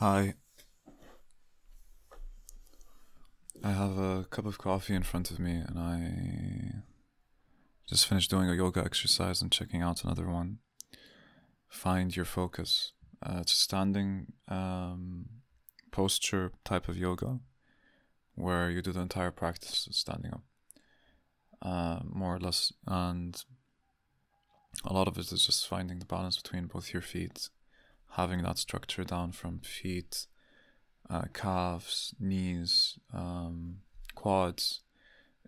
Hi. I have a cup of coffee in front of me and I just finished doing a yoga exercise and checking out another one. Find your focus. Uh, it's a standing um, posture type of yoga where you do the entire practice standing up, uh, more or less. And a lot of it is just finding the balance between both your feet having that structure down from feet, uh, calves, knees, um, quads,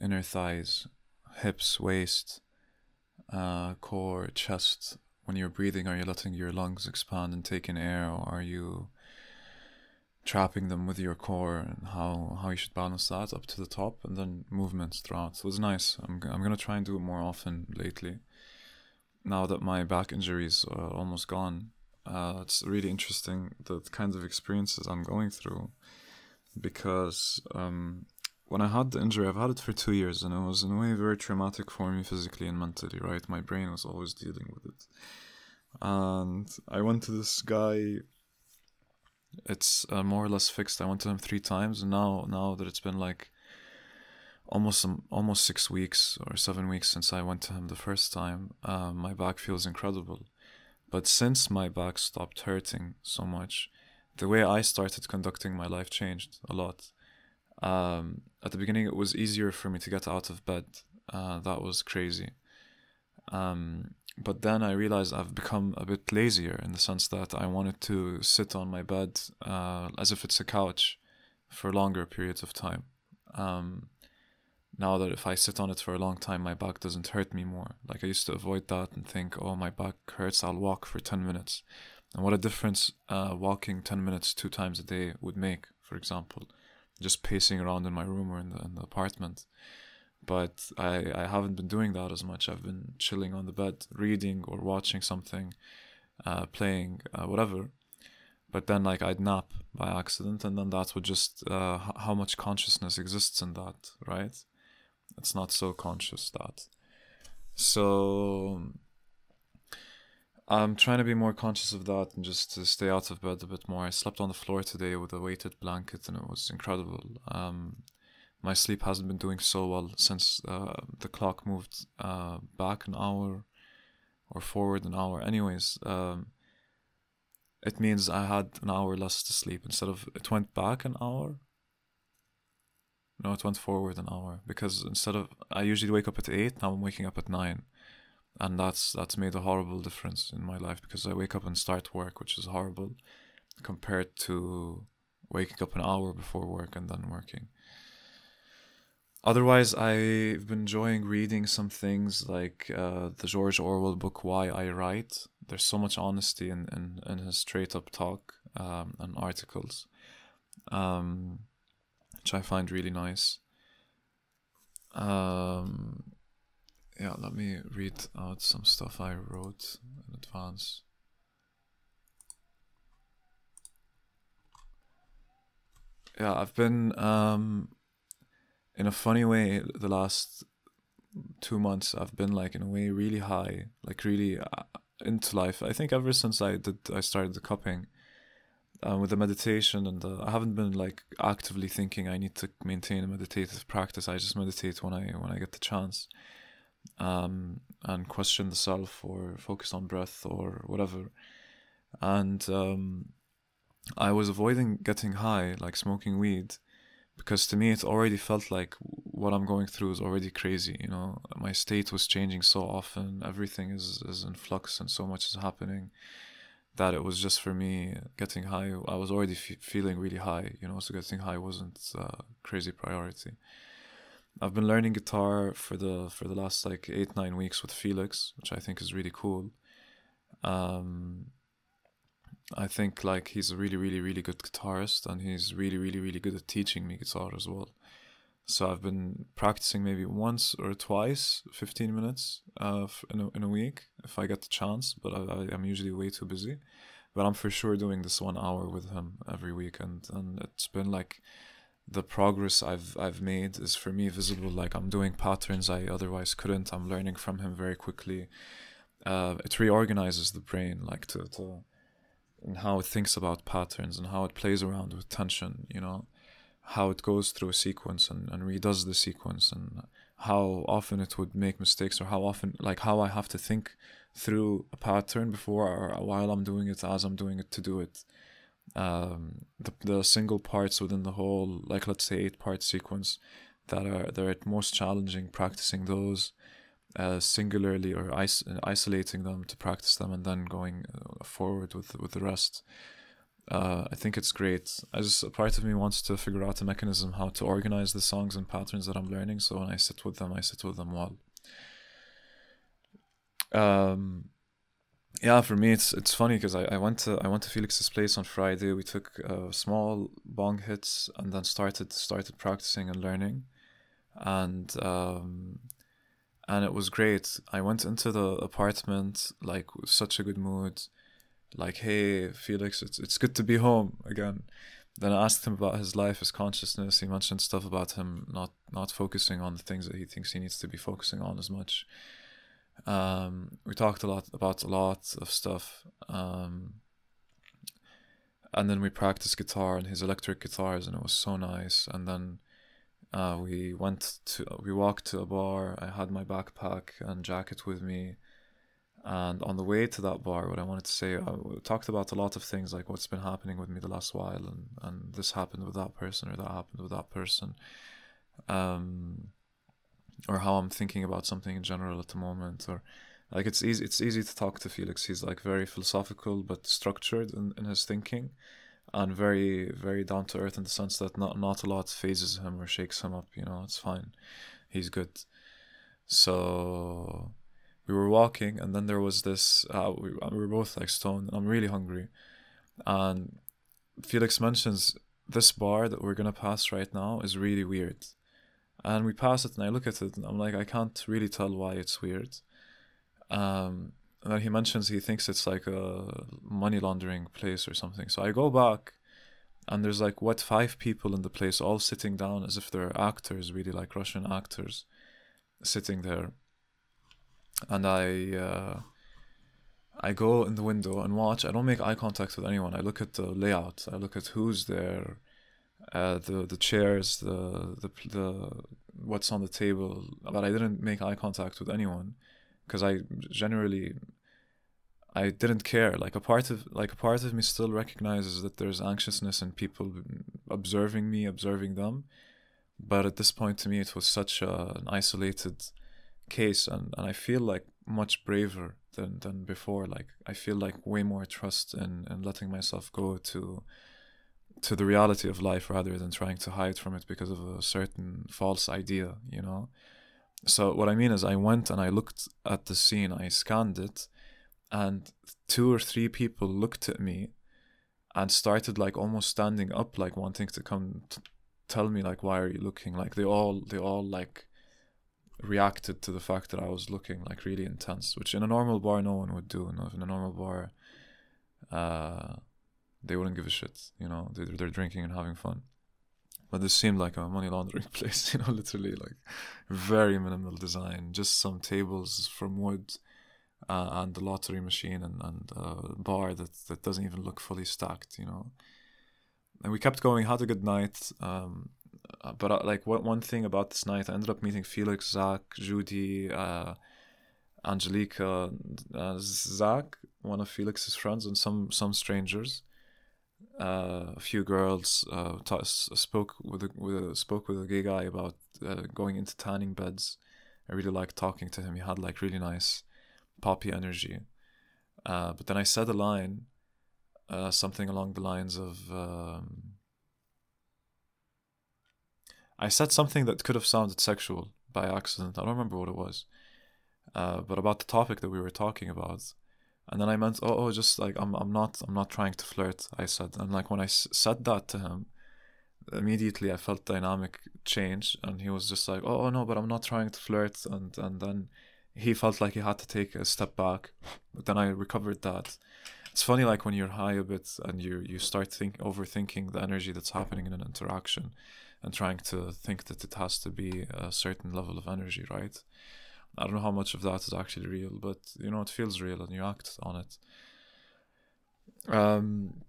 inner thighs, hips, waist, uh, core, chest. When you're breathing, are you letting your lungs expand and take in air, or are you trapping them with your core? And how how you should balance that up to the top, and then movements throughout. So it's nice. I'm I'm gonna try and do it more often lately. Now that my back injury is almost gone, uh, it's really interesting the kinds of experiences I'm going through because um, when I had the injury, I've had it for two years, and it was in a way very traumatic for me physically and mentally. Right, my brain was always dealing with it, and I went to this guy. It's uh, more or less fixed. I went to him three times, and now now that it's been like almost um, almost six weeks or seven weeks since I went to him the first time, uh, my back feels incredible but since my back stopped hurting so much, the way I started conducting my life changed a lot. Um, at the beginning, it was easier for me to get out of bed. Uh, that was crazy. Um, but then I realized I've become a bit lazier in the sense that I wanted to sit on my bed uh, as if it's a couch for longer periods of time. Um, now that if I sit on it for a long time, my back doesn't hurt me more. Like I used to avoid that and think, oh, my back hurts, I'll walk for 10 minutes. And what a difference uh, walking 10 minutes two times a day would make, for example, just pacing around in my room or in the, in the apartment. But I, I haven't been doing that as much. I've been chilling on the bed, reading or watching something, uh, playing, uh, whatever. But then, like, I'd nap by accident, and then that would just uh, how much consciousness exists in that, right? It's not so conscious that. So I'm trying to be more conscious of that and just to stay out of bed a bit more. I slept on the floor today with a weighted blanket and it was incredible. Um, my sleep hasn't been doing so well since uh, the clock moved uh, back an hour or forward an hour. Anyways, um, it means I had an hour less to sleep instead of it went back an hour no, it went forward an hour because instead of I usually wake up at eight, now I'm waking up at nine, and that's that's made a horrible difference in my life because I wake up and start work, which is horrible, compared to waking up an hour before work and then working. Otherwise, I've been enjoying reading some things like uh, the George Orwell book "Why I Write." There's so much honesty in in, in his straight up talk um, and articles. Um, which I find really nice. Um, yeah, let me read out some stuff I wrote in advance. Yeah, I've been um, in a funny way the last two months. I've been like in a way really high, like really uh, into life. I think ever since I did, I started the cupping um, with the meditation and the, I haven't been like actively thinking I need to maintain a meditative practice. I just meditate when I when I get the chance, um, and question the self or focus on breath or whatever. And um, I was avoiding getting high, like smoking weed, because to me it already felt like what I'm going through is already crazy. You know, my state was changing so often. Everything is is in flux and so much is happening that it was just for me getting high. I was already f- feeling really high, you know, so getting high wasn't a crazy priority. I've been learning guitar for the for the last like eight nine weeks with Felix, which I think is really cool. Um, I think like he's a really really really good guitarist, and he's really really really good at teaching me guitar as well. So I've been practicing maybe once or twice, 15 minutes uh, in, a, in a week if I get the chance, but I, I'm usually way too busy. But I'm for sure doing this one hour with him every week, and, and it's been like the progress I've I've made is for me visible. Like I'm doing patterns I otherwise couldn't. I'm learning from him very quickly. Uh, it reorganizes the brain, like to, to and how it thinks about patterns and how it plays around with tension, you know, how it goes through a sequence and, and redoes the sequence and how often it would make mistakes or how often like how I have to think through a pattern before or while I'm doing it as I'm doing it to do it. Um, the the single parts within the whole like let's say eight part sequence that are they're at most challenging practicing those uh, singularly or is- isolating them to practice them and then going uh, forward with with the rest. Uh, I think it's great. I just a part of me wants to figure out a mechanism how to organize the songs and patterns that I'm learning. So when I sit with them, I sit with them well. Um, yeah, for me it's it's funny because I, I went to I went to Felix's place on Friday. We took uh, small bong hits and then started started practicing and learning, and um, and it was great. I went into the apartment like with such a good mood, like, "Hey, Felix, it's it's good to be home again." Then I asked him about his life, his consciousness. He mentioned stuff about him not not focusing on the things that he thinks he needs to be focusing on as much. Um, we talked a lot about a lot of stuff. Um, and then we practiced guitar and his electric guitars, and it was so nice. And then uh, we went to we walked to a bar. I had my backpack and jacket with me, and on the way to that bar, what I wanted to say, I talked about a lot of things like what's been happening with me the last while, and and this happened with that person or that happened with that person, um, or how I'm thinking about something in general at the moment, or like it's easy it's easy to talk to Felix. He's like very philosophical but structured in, in his thinking and very very down to earth in the sense that not not a lot phases him or shakes him up you know it's fine he's good so we were walking and then there was this uh, we, we were both like stoned and i'm really hungry and felix mentions this bar that we're gonna pass right now is really weird and we pass it and i look at it and i'm like i can't really tell why it's weird um and then he mentions he thinks it's like a money laundering place or something. So I go back, and there's like what five people in the place, all sitting down as if they're actors, really like Russian actors, sitting there. And I, uh, I go in the window and watch. I don't make eye contact with anyone. I look at the layout. I look at who's there, uh, the the chairs, the the the what's on the table. But I didn't make eye contact with anyone because I generally I didn't care. Like a part of like a part of me still recognizes that there's anxiousness in people observing me, observing them. But at this point, to me, it was such a, an isolated case, and, and I feel like much braver than than before. Like I feel like way more trust in in letting myself go to to the reality of life rather than trying to hide from it because of a certain false idea, you know. So what I mean is, I went and I looked at the scene, I scanned it, and two or three people looked at me and started like almost standing up, like wanting to come t- tell me like, why are you looking? Like they all they all like reacted to the fact that I was looking like really intense, which in a normal bar no one would do. In a normal bar, uh, they wouldn't give a shit. You know, they're, they're drinking and having fun. But this seemed like a money laundering place, you know, literally like very minimal design, just some tables from wood uh, and the lottery machine and, and bar that, that doesn't even look fully stacked, you know. And we kept going, had a good night. Um, uh, but uh, like what, one thing about this night, I ended up meeting Felix, Zach, Judy, uh, Angelica, uh, Zach, one of Felix's friends, and some some strangers uh, a few girls uh, spoke with a, with a, spoke with a gay guy about going into tanning beds. I really liked talking to him. He had like really nice poppy energy. But then I said a line, something along the lines of. Um, I said something that could have sounded sexual by accident. I don't remember what it was, uh, but about the topic that we were talking about and then I meant, oh, oh, just like I'm, I'm not, I'm not trying to flirt. I said, and like when I s- said that to him, immediately I felt dynamic change, and he was just like, oh, oh no, but I'm not trying to flirt, and and then he felt like he had to take a step back, but then I recovered that. It's funny, like when you're high a bit and you you start think overthinking the energy that's happening in an interaction, and trying to think that it has to be a certain level of energy, right? I don't know how much of that is actually real, but you know, it feels real and you act on it. um,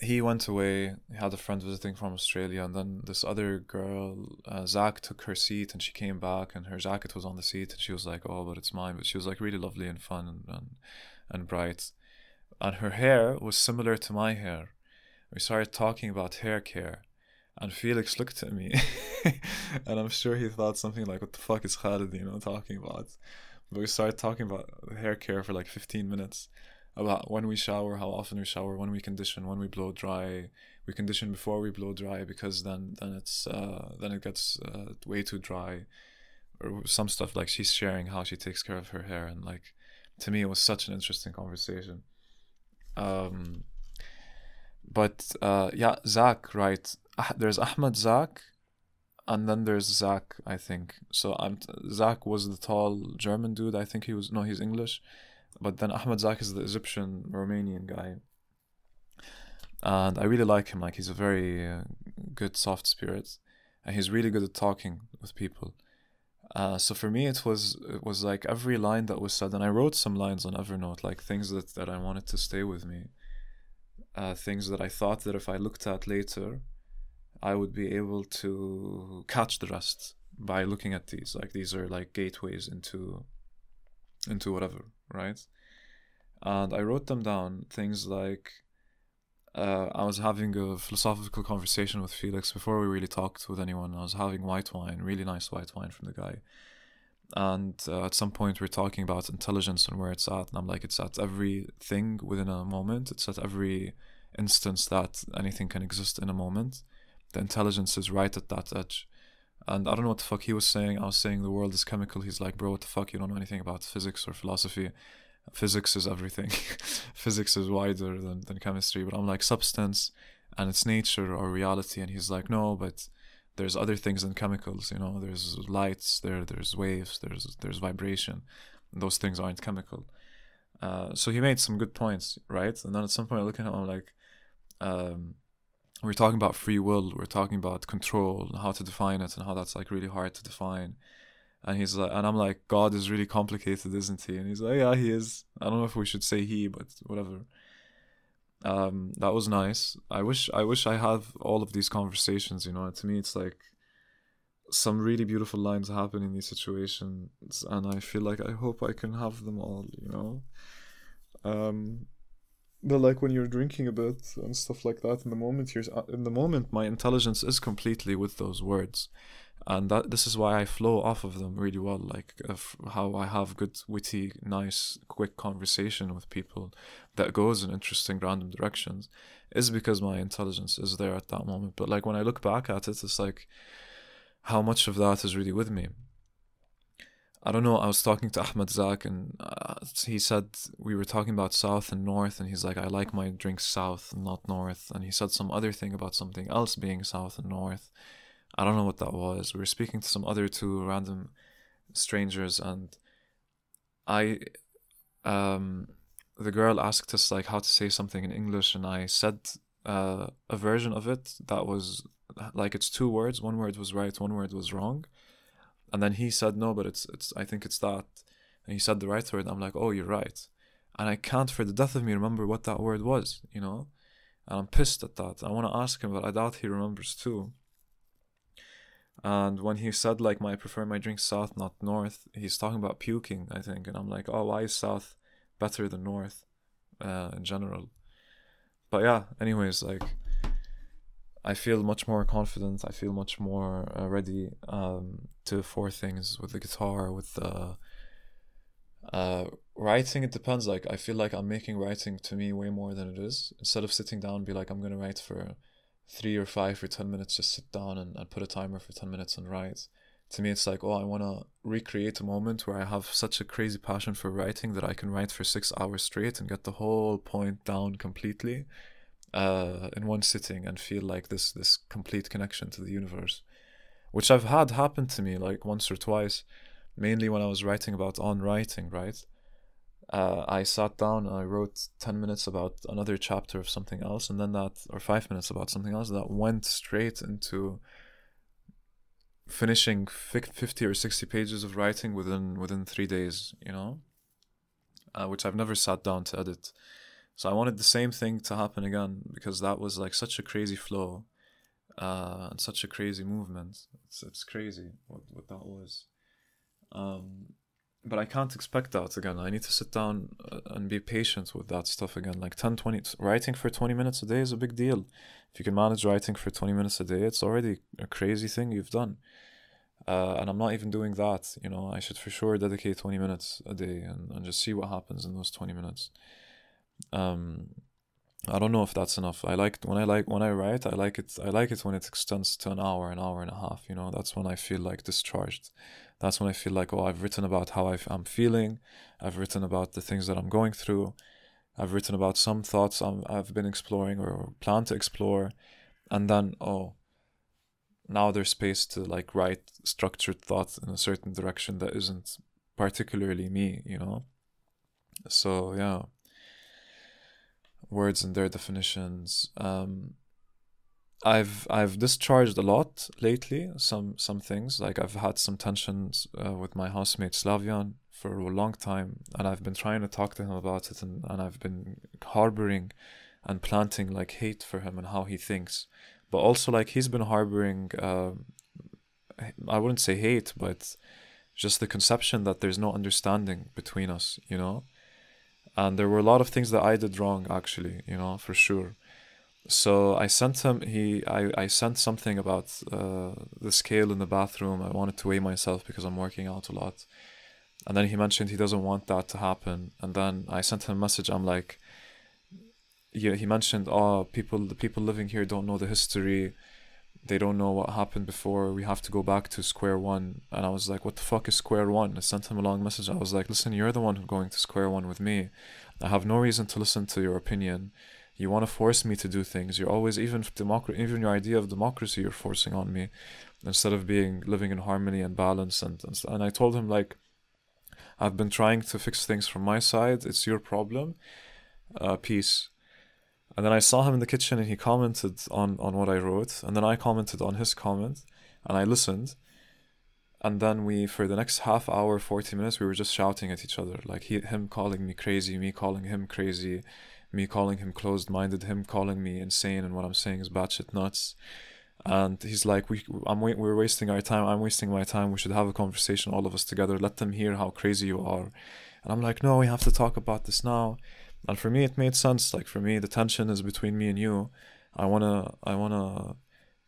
he went away. He had a friend visiting from Australia, and then this other girl, uh, Zach, took her seat, and she came back, and her jacket was on the seat, and she was like, "Oh, but it's mine." But she was like really lovely and fun and and, and bright, and her hair was similar to my hair. We started talking about hair care, and Felix looked at me, and I'm sure he thought something like, "What the fuck is Khalid, you know, talking about?" But we started talking about hair care for like 15 minutes about when we shower, how often we shower, when we condition, when we blow dry. We condition before we blow dry because then then it's uh, then it gets uh, way too dry, or some stuff like she's sharing how she takes care of her hair and like to me it was such an interesting conversation. Um, but uh, yeah, Zach, right? There's Ahmed Zak, and then there's Zach. I think so. I'm Zach was the tall German dude. I think he was no, he's English but then Ahmed Zak is the Egyptian Romanian guy. And I really like him. Like he's a very uh, good, soft spirit, and he's really good at talking with people. Uh, so for me, it was it was like every line that was said, and I wrote some lines on Evernote, like things that, that I wanted to stay with me, uh, things that I thought that if I looked at later, I would be able to catch the rest by looking at these. Like these are like gateways into into whatever, right? And I wrote them down, things like uh, I was having a philosophical conversation with Felix before we really talked with anyone. I was having white wine, really nice white wine from the guy. And uh, at some point, we're talking about intelligence and where it's at. And I'm like, it's at everything within a moment, it's at every instance that anything can exist in a moment. The intelligence is right at that edge. And I don't know what the fuck he was saying. I was saying the world is chemical. He's like, bro, what the fuck? You don't know anything about physics or philosophy. Physics is everything. physics is wider than, than chemistry. But I'm like, substance and its nature or reality. And he's like, no, but there's other things than chemicals. You know, there's lights, there, there's waves, there's there's vibration. those things aren't chemical. Uh, so he made some good points, right? And then at some point, I look at him, I'm like, um, we're talking about free will we're talking about control and how to define it and how that's like really hard to define. And he's like and i'm like god is really complicated isn't he? And he's like yeah he is. I don't know if we should say he but whatever. Um that was nice. I wish i wish i have all of these conversations you know? To me it's like some really beautiful lines happen in these situations and i feel like i hope i can have them all you know? Um but like when you're drinking a bit and stuff like that in the moment you're uh, in the moment my intelligence is completely with those words. And that this is why i flow off of them really well like how i have good witty nice quick conversation with people that goes in interesting random directions is because my intelligence is there at that moment. But like when i look back at it it's like how much of that is really with me I don't know. I was talking to Ahmed Zak, and uh, he said we were talking about south and north, and he's like, I like my drinks south, not north. And he said some other thing about something else being south and north. I don't know what that was. We were speaking to some other two random strangers, and I, um, the girl asked us like how to say something in English, and I said uh, a version of it that was like it's two words. One word was right, one word was wrong and then he said, no, but it's, it's, I think it's that. And he said the right word. I'm like, oh, you're right. And I can't for the death of me remember what that word was, you know? And I'm pissed at that. I want to ask him, but I doubt he remembers too. And when he said, like, my, I prefer my drink south, not north, he's talking about puking, I think. And I'm like, oh, why is south better than north uh, in general? But yeah, anyways, like, I feel much more confident. I feel much more uh, ready um, to for things with the guitar, with the uh, writing. It depends. Like I feel like I'm making writing to me way more than it is. Instead of sitting down be like I'm gonna write for three or five or ten minutes, just sit down and, and put a timer for ten minutes and write. To me, it's like oh, I wanna recreate a moment where I have such a crazy passion for writing that I can write for six hours straight and get the whole point down completely uh, in one sitting and feel like this this complete connection to the universe, which I've had happen to me like once or twice, mainly when I was writing about on writing. Right, uh, I sat down and I wrote ten minutes about another chapter of something else, and then that or five minutes about something else that went straight into finishing 50 or 60 pages of writing within within three days you know uh, which i've never sat down to edit So I wanted the same thing to happen again because that was like such a crazy flow uh, and such a crazy movement. It's it's crazy what what that was. Um, but I can't expect that again. I need to sit down uh, and be patient with that stuff again. Like 10, 20, writing for 20 minutes a day is a big deal. If you can manage writing for 20 minutes a day, it's already a crazy thing you've done. Uh, and I'm not even doing that, you know, I should for sure dedicate 20 minutes a day and, and just see what happens in those 20 minutes. Um, I don't know if that's enough. I like when I like when I write, I like it I like it when it extends to an hour, an hour and a half, you know, that's when I feel like discharged that's when I feel like, oh, I've written about how i am feeling, I've written about the things that I'm going through, I've written about some thoughts i have been exploring or plan to explore, and then, oh, now there's space to like write structured thoughts in a certain direction that isn't particularly me, you know? So, yeah. Words and their definitions. Um, I've I've discharged a lot lately. Some some things like I've had some tensions uh, with my housemate Slavian for a long time, and I've been trying to talk to him about it, and, and I've been harboring and planting like hate for him and how he thinks, but also like he's been harboring. Uh, I wouldn't say hate, but just the conception that there's no understanding between us, you know. And there were a lot of things that I did wrong, actually, you know, for sure so I sent him. He I, I sent something about uh, the scale in the bathroom. I wanted to weigh myself because I'm working out a lot, and then he mentioned he doesn't want that to happen. And then I sent him a message. I'm like, yeah. He mentioned, oh, people the people living here don't know the history. They don't know what happened before. We have to go back to square one. And I was like, what the fuck is square one? I sent him a long message. I was like, listen, you're the one who's going to square one with me. I have no reason to listen to your opinion you want to force me to do things you're always even democracy even your idea of democracy you're forcing on me instead of being living in harmony and balance and, and and i told him like i've been trying to fix things from my side it's your problem uh, peace and then i saw him in the kitchen and he commented on on what i wrote and then i commented on his comment and i listened and then we for the next half hour 40 minutes we were just shouting at each other like he, him calling me crazy me calling him crazy me calling him closed minded, him calling me insane, and what I'm saying is batshit nuts. And he's like, we, I'm, we're wasting our time. I'm wasting my time. We should have a conversation, all of us together. Let them hear how crazy you are. And I'm like, no, we have to talk about this now. And for me, it made sense. Like for me, the tension is between me and you. I wanna, I wanna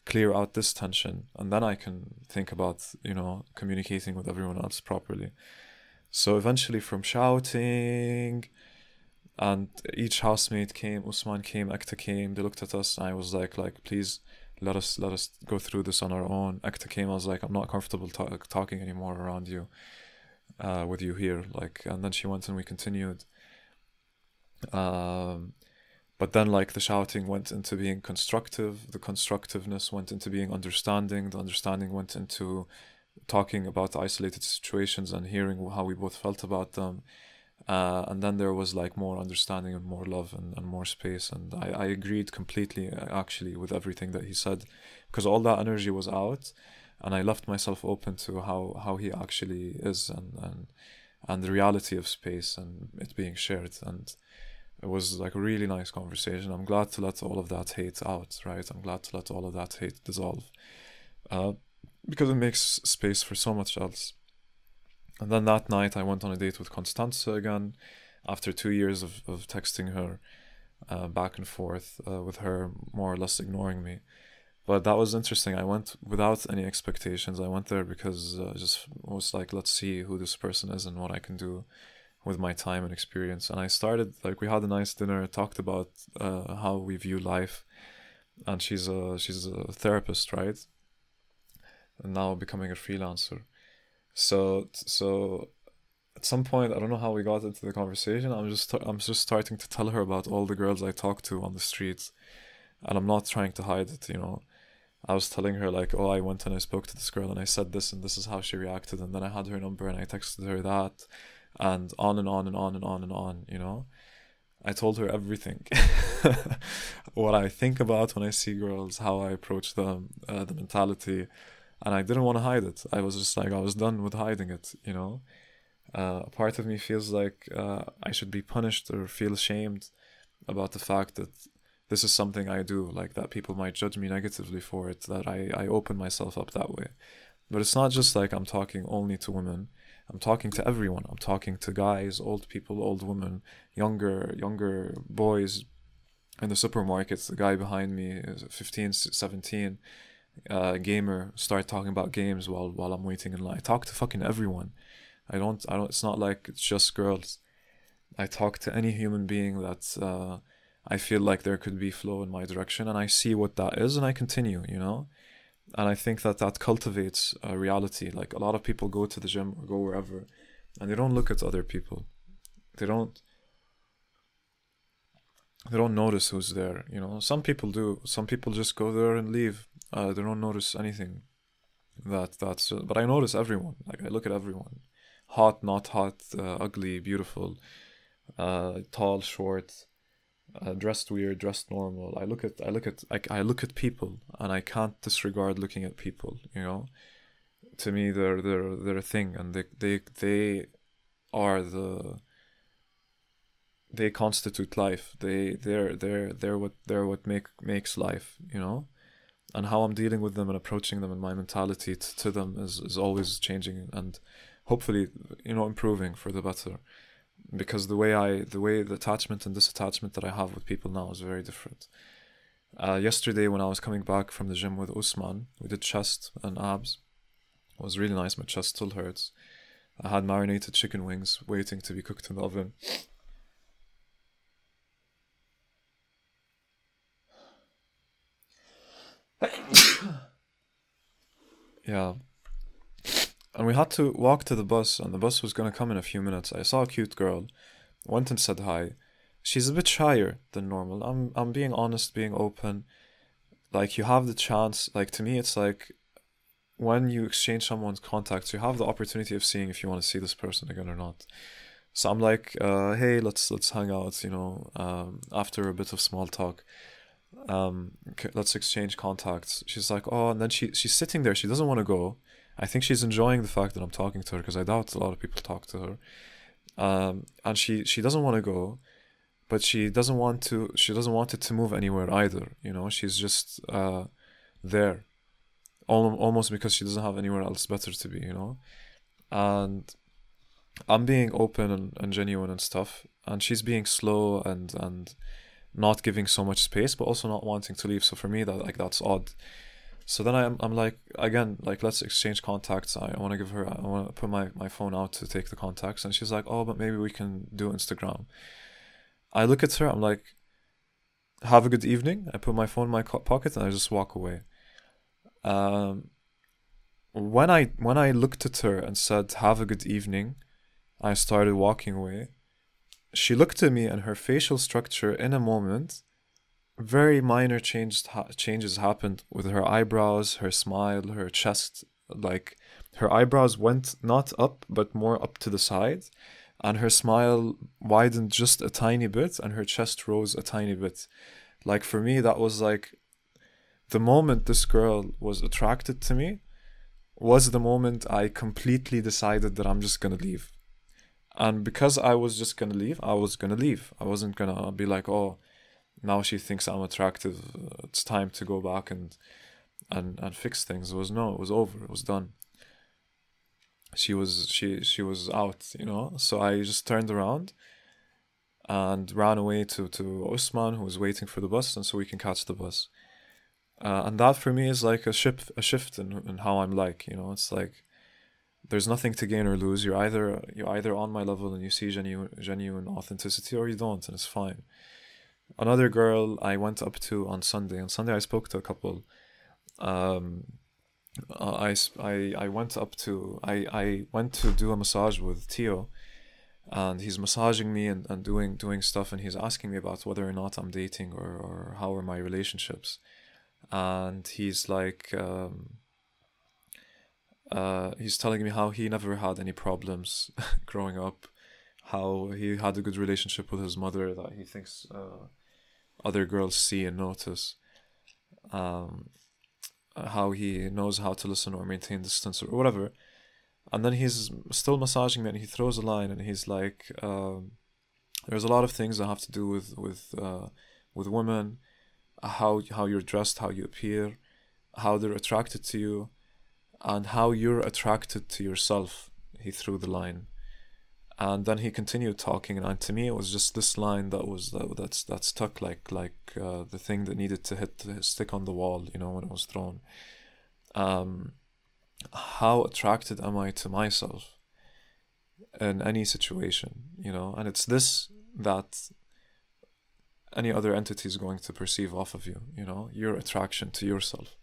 clear out this tension, and then I can think about, you know, communicating with everyone else properly. So eventually, from shouting and each housemate came usman came Ekta came they looked at us and i was like like please let us let us go through this on our own Ekta came i was like i'm not comfortable talking anymore around you uh, with you here like and then she went and we continued um, but then like the shouting went into being constructive the constructiveness went into being understanding the understanding went into talking about isolated situations and hearing how we both felt about them. Uh, and then there was like more understanding and more love and, and more space. And I, I agreed completely uh, actually with everything that he said because all that energy was out and I left myself open to how, how he actually is and, and and the reality of space and it being shared. And it was like a really nice conversation i'm glad to let all of that hate out right i'm glad to let all of that hate dissolve uh, because it makes space for so much else and then that night, I went on a date with Constanza again after two years of, of texting her uh, back and forth uh, with her more or less ignoring me. But that was interesting. I went without any expectations. I went there because uh, just was like, let's see who this person is and what I can do with my time and experience. And I started like we had a nice dinner, talked about uh, how we view life, and she's a she's a therapist, right? And now becoming a freelancer so so at some point, I don't know how we got into the conversation. I'm just I'm just starting to tell her about all the girls I talk to on the streets, and I'm not trying to hide it. You know, I was telling her like, oh, I went and I spoke to this girl and I said this and this is how she reacted, and then I had her number and I texted her that, and on and on and on and on and on. You know, I told her everything, what I think about when I see girls, how I approach them, uh, the mentality and I didn't want to hide it. I was just like I was done with hiding it, you know. Uh, a part of me feels like uh, I should be punished or feel ashamed about the fact that this is something I do, like that people might judge me negatively for it, that I, I open myself up that way. But it's not just like I'm talking only to women. I'm talking to everyone. I'm talking to guys, old people, old women, younger younger boys in the supermarkets. The guy behind me is 15, 17, uh, gamer. Start talking about games while while I'm waiting in line. I talk to fucking everyone. I don't. I don't. It's not like it's just girls. I talk to any human being that uh, I feel like there could be flow in my direction, and I see what that is, and I continue. You know, and I think that that cultivates a reality. Like a lot of people go to the gym or go wherever, and they don't look at other people. They don't. They don't notice who's there. You know, some people do. Some people just go there and leave. Uh, they don't notice anything. That that's. Uh, but I notice everyone. Like I look at everyone, hot, not hot, uh, ugly, beautiful, uh, tall, short uh, dressed weird, dressed normal. I look at I look at I, I look at people and I can't disregard looking at people. You know, to me they're they're they're a thing and they they they are the they constitute life. They they're they're they're what they're what make makes life. You know, and how I'm dealing with them and approaching them and my mentality t- to them is is always changing and hopefully you know improving for the better because the way I the way the attachment and disattachment that I have with people now is very different. Uh, yesterday when I was coming back from the gym with Usman, we did chest and abs. It was really nice. My chest still hurts. I had marinated chicken wings waiting to be cooked in the oven. yeah and we had to walk to the bus, and the bus was gonna come in a few minutes. I saw a cute girl, went and said hi. She's a bit shyer than normal. I'm I'm being honest, being open. Like you have the chance. Like to me, it's like when you exchange someone's contacts, you have the opportunity of seeing if you want to see this person again or not. So I'm like, uh, hey, let's let's hang out. You know, um, after a bit of small talk, um, let's exchange contacts. She's like, oh, and then she she's sitting there. She doesn't want to go I think she's enjoying the fact that I'm talking to her because I doubt a lot of people talk to her. Um, and she she doesn't want to go, but she doesn't want to. She doesn't want it to move anywhere either. You know, she's just uh, there, almost because she doesn't have anywhere else better to be. You know, and I'm being open and, and genuine and stuff, and she's being slow and and not giving so much space, but also not wanting to leave. So for me, that like that's odd. So then I'm, I'm like, again, like, let's exchange contacts. I, I want to give her, I want to put my, my phone out to take the contacts. And she's like, oh, but maybe we can do Instagram. I look at her, I'm like, have a good evening. I put my phone in my pocket and I just walk away. Um, when I when I looked at her and said, have a good evening, I started walking away. She looked at me and her facial structure in a moment very minor changes ha- changes happened with her eyebrows, her smile, her chest. Like her eyebrows went not up but more up to the side, and her smile widened just a tiny bit, and her chest rose a tiny bit. Like for me, that was like the moment this girl was attracted to me was the moment I completely decided that I'm just gonna leave. And because I was just gonna leave, I was gonna leave. I wasn't gonna be like, oh, now she thinks I'm attractive. It's time to go back and and and fix things. It was no, it was over. It was done. She was she she was out, you know. So I just turned around and ran away to to Osman, who was waiting for the bus, and so we can catch the bus. Uh, and that for me is like a shift a shift in, in how I'm like, you know. It's like there's nothing to gain or lose. You're either you're either on my level and you see genuine genuine authenticity, or you don't, and it's fine another girl I went up to on Sunday. On Sunday, I spoke to a couple. Um, uh, I, I, I went up to I, I went to do a massage with Tio, and he's massaging me and, and doing doing stuff, and he's asking me about whether or not I'm dating or, or how are my relationships, and he's like. Um, uh, he's telling me how he never had any problems growing up, how he had a good relationship with his mother that he thinks uh, other girls see and notice. Um, how he knows how to listen or maintain distance or whatever. And then he's still massaging me and he throws a line and he's like, um, there's a lot of things that have to do with with uh, with women, how how you're dressed, how you appear, how they're attracted to you, and how you're attracted to yourself. He threw the line, and then he continued talking, and to me it was just this line that was that that stuck like like uh, the thing that needed to hit the stick on the wall, you know, when it was thrown. Um, how attracted am I to myself in any situation, you know? And it's this that any other entity is going to perceive off of you, you know, your attraction to yourself.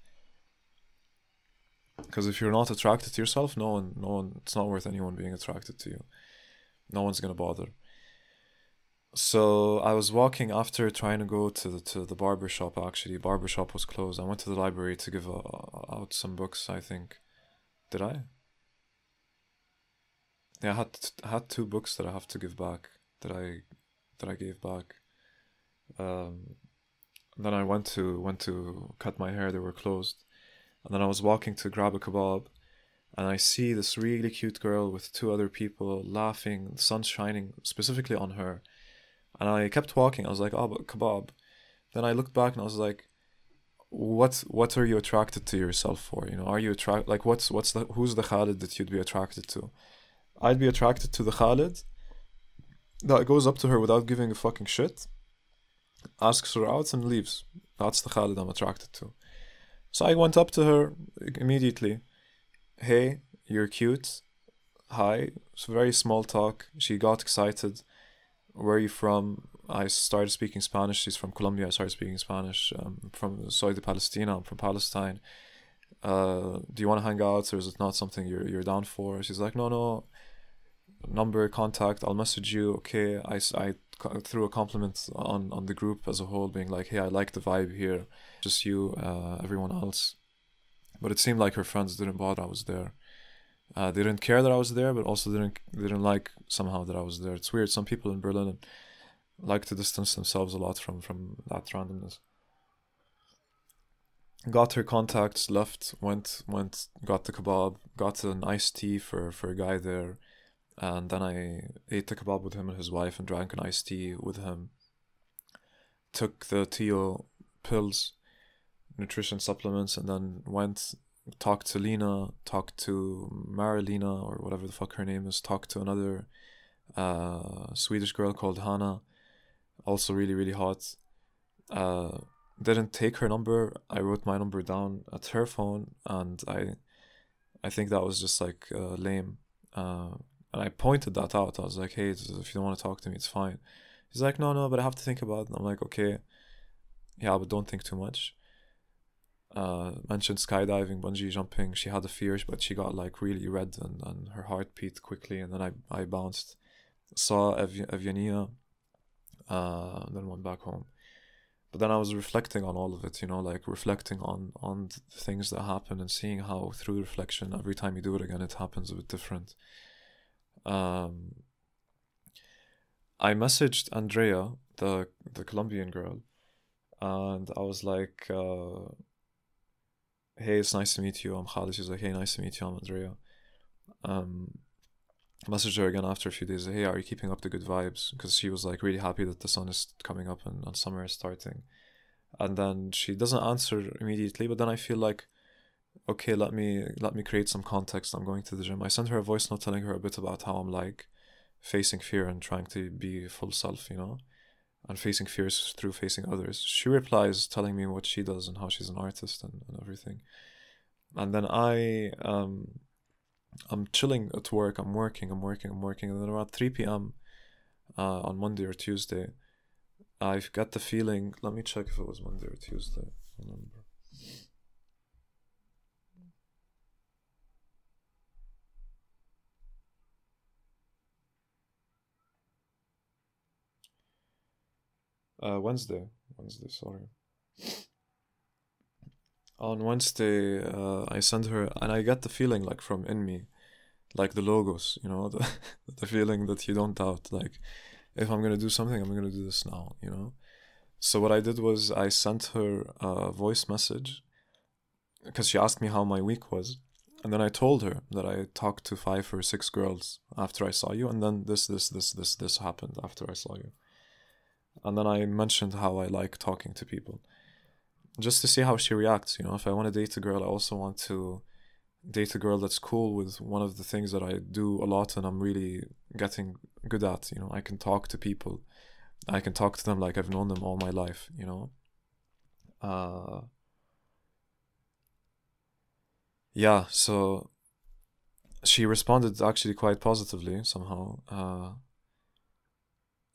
Because if you're not attracted to yourself, no one, no one, it's not worth anyone being attracted to you. No one's gonna bother. So I was walking after trying to go to the, to the barber shop. Actually, barber shop was closed. I went to the library to give uh, out some books. I think, did I? Yeah, I had I had two books that I have to give back. That I that I gave back. Um, then I went to went to cut my hair. They were closed, and then I was walking to grab a kebab, and I see this really cute girl with two other people laughing. The sun's shining specifically on her, and I kept walking. I was like, "Oh, but kebab." Then I looked back and I was like, "What? What are you attracted to yourself for? You know, are you attract like what's what's the who's the Khalid that you'd be attracted to?" I'd be attracted to the Khalid that goes up to her without giving a fucking shit, asks her out, and leaves. That's the Khalid I'm attracted to. So I went up to her immediately. Hey, you're cute. Hi. It's very small talk. She got excited. Where are you from? I started speaking Spanish. She's from Colombia. I started speaking Spanish. Um, from Saudi Palestina. I'm from Palestine. Uh, do you want to hang out, or is it not something you're you're down for? She's like, no, no number contact i'll message you okay i, I threw a compliment on on the group as a whole being like hey i like the vibe here just you uh, everyone else but it seemed like her friends didn't bother i was there. Uh, they didn't care that i was there but also didn't didn't like somehow that i was there. It's weird some people in berlin like to distance themselves a lot from from that randomness. Got her contacts left went went got the kebab got an iced tea for for a guy there and then I ate the kebab with him and his wife and drank an iced tea with him. Took the Tio pills, nutrition supplements, and then went talked to Lena, talked to Marilena or whatever the fuck her name is, talked to another uh, Swedish girl called Hannah, also really really hot. Uh, didn't take her number. I wrote my number down at her phone, and I, I think that was just like uh, lame. Uh, and I pointed that out. I was like, hey, if you don't want to talk to me, it's fine. He's like, no, no, but I have to think about it. And I'm like, okay, yeah, but don't think too much. Uh, mentioned skydiving, bungee jumping. She had the fears, but she got like really red and, and her heart beat quickly. And then I, I bounced, saw Ev- Evgenia, uh, then went back home. But then I was reflecting on all of it, you know, like reflecting on on things that happen and seeing how through reflection, every time you do it again, it happens a bit different um, I messaged Andrea, the the Colombian girl, and I was like, uh, "Hey, it's nice to meet you. I'm Khalid." She's like, "Hey, nice to meet you. I'm Andrea." Um, messaged her again after a few days. Hey, are you keeping up the good vibes? Because she was like really happy that the sun is coming up and, and summer is starting. And then she doesn't answer immediately, but then I feel like okay, let me let me create some context. I'm going to the gym. I sent her a voice note telling her a bit about how I'm like facing fear and trying to be full self, you know, and facing fears through facing others. She replies telling me what she does and how she's an artist and, and everything. And then I um I'm chilling at work, I'm working, I'm working, I'm working, and then around 3 p.m. Uh, on Monday or Tuesday, I've got the feeling let me check if it was Monday or Tuesday. Uh, Wednesday. Wednesday, sorry. On Wednesday, uh, I sent her, and I got the feeling like from in me, like the logos, you know, the, the feeling that you don't doubt. Like, if I'm gonna do something, I'm gonna do this now, you know. So what I did was I sent her a voice message because she asked me how my week was, And then I told her that I talked to five or six girls after I saw you, and then this, this, this, this, this happened after I saw you. And then I mentioned how I like talking to people. Just to see how she reacts, you know. If I want to date a girl, I also want to date a girl that's cool with one of the things that I do a lot and I'm really getting good at. You know, I can talk to people. I can talk to them like I've known them all my life, you know. Uh yeah, so she responded actually quite positively somehow. Uh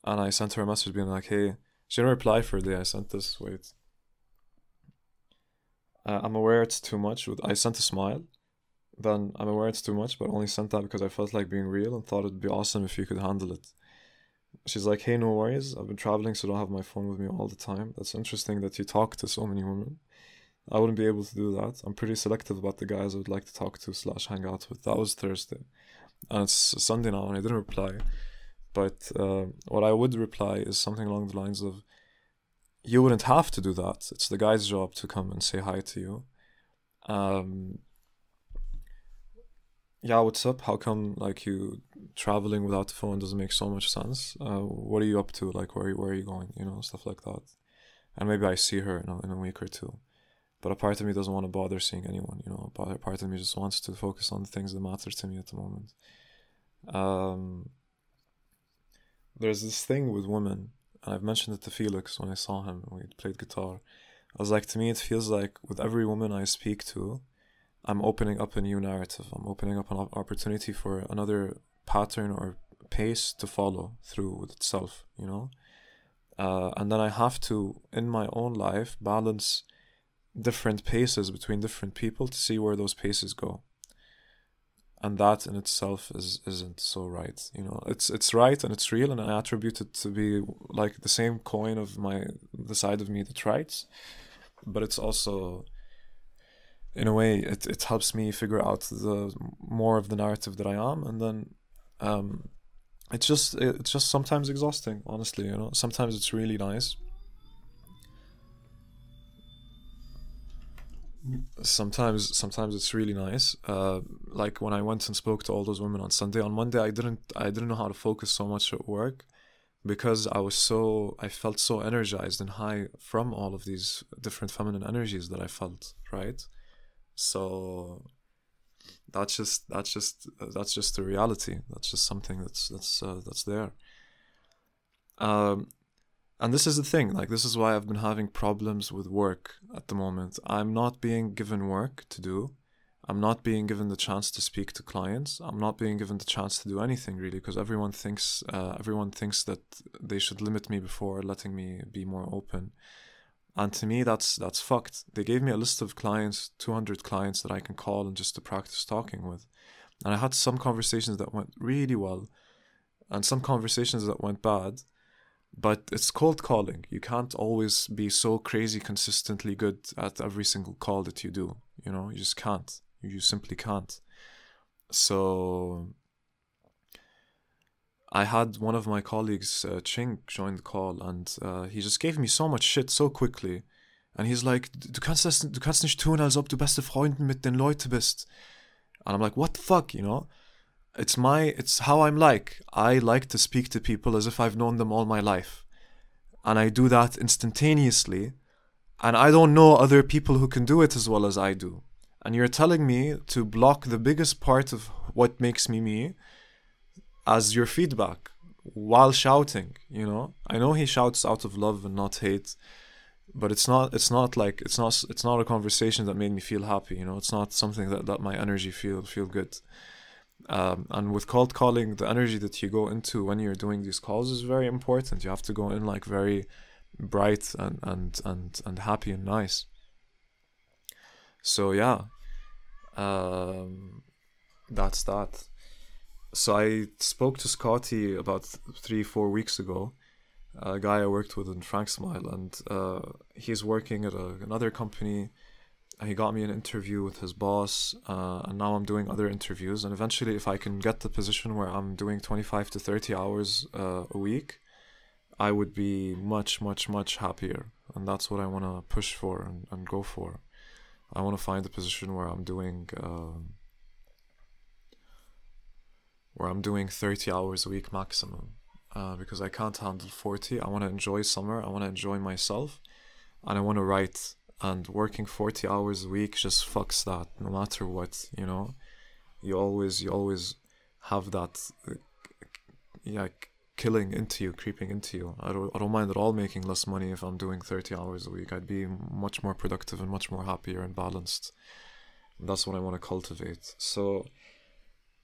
and I sent her a message being like, hey, she didn't reply for a day. I sent this, wait. Uh, I'm aware it's too much. I sent a smile then I'm aware it's too much, but only sent that because I felt like being real and thought it'd be awesome if you could handle it. She's like, hey, no worries. I've been traveling, so don't have my phone with me all the time. That's interesting that you talk to so many women. I wouldn't be able to do that. I'm pretty selective about the guys I would like to talk to slash hang out with. That was Thursday, and it's Sunday now, and I didn't reply. But uh, what I would reply is something along the lines of, "You wouldn't have to do that. It's the guy's job to come and say hi to you." Um, yeah, what's up? How come like you traveling without the phone doesn't make so much sense? Uh, what are you up to? Like, where where are you going? You know, stuff like that. And maybe I see her in a, in a week or two, but a part of me doesn't want to bother seeing anyone. You know, a part of me just wants to focus on the things that matter to me at the moment. Um, there's this thing with women, and I've mentioned it to Felix when I saw him we played guitar. I was like, to me, it feels like with every woman I speak to, I'm opening up a new narrative. I'm opening up an opportunity for another pattern or pace to follow through with itself, you know? Uh, and then I have to, in my own life, balance different paces between different people to see where those paces go. And that in itself is isn't so right, you know. It's it's right and it's real, and I attribute it to be like the same coin of my the side of me that writes, but it's also in a way it, it helps me figure out the more of the narrative that I am and then um it's just it's just sometimes exhausting honestly you know sometimes it's really nice sometimes sometimes it's really nice uh like when i went and spoke to all those women on sunday on monday i didn't i didn't know how to focus so much at work because i was so i felt so energized and high from all of these different feminine energies that i felt right so that's just that's just that's just the reality. That's just something that's that's uh, that's there. Um, and this is the thing. Like this is why I've been having problems with work at the moment. I'm not being given work to do. I'm not being given the chance to speak to clients. I'm not being given the chance to do anything really because everyone thinks uh, everyone thinks that they should limit me before letting me be more open. And to me, that's that's fucked. They gave me a list of clients, 200 clients that I can call and just to practice talking with. And I had some conversations that went really well and some conversations that went bad. But it's cold calling. You can't always be so crazy consistently good at every single call that you do. You know, you just can't. You simply can't. So I had one of my colleagues, uh, Chink, join the call, and uh, he just gave me so much shit so quickly. And he's like, du kannst das, du kannst nicht tun, als ob du beste Freunden mit den Leuten bist. And I'm like, what the fuck, you know? It's my, it's how I'm like. I like to speak to people as if I've known them all my life. And I do that instantaneously. And I don't know other people who can do it as well as I do. And you're telling me to block the biggest part of what makes me me as your feedback while shouting you know i know he shouts out of love and not hate but it's not it's not like it's not it's not a conversation that made me feel happy you know it's not something that that my energy feel feel good um, and with cold calling the energy that you go into when you're doing these calls is very important. You have to go in like very bright and and and, and happy and nice. So yeah. Um, that's that. So I spoke to Scotty about three, four weeks ago, a guy I worked with in Frank Smile, and uh, he's working at a, another company. He got me an interview with his boss, uh, and now I'm doing other interviews. And eventually, if I can get the position where I'm doing 25 to 30 hours uh, a week, I would be much, much, much happier. And that's what I want to push for and, and go for. I want to find a position where I'm doing. Um, where I'm doing 30 hours a week maximum uh, because I can't handle 40. I want to enjoy summer. I want to enjoy myself, and I want to write. And working 40 hours a week just fucks that. No matter what, you know, you always you always have that, yeah, killing into you, creeping into you. I don't I don't mind at all making less money if I'm doing 30 hours a week. I'd be much more productive and much more happier and balanced. And that's what I want to cultivate. So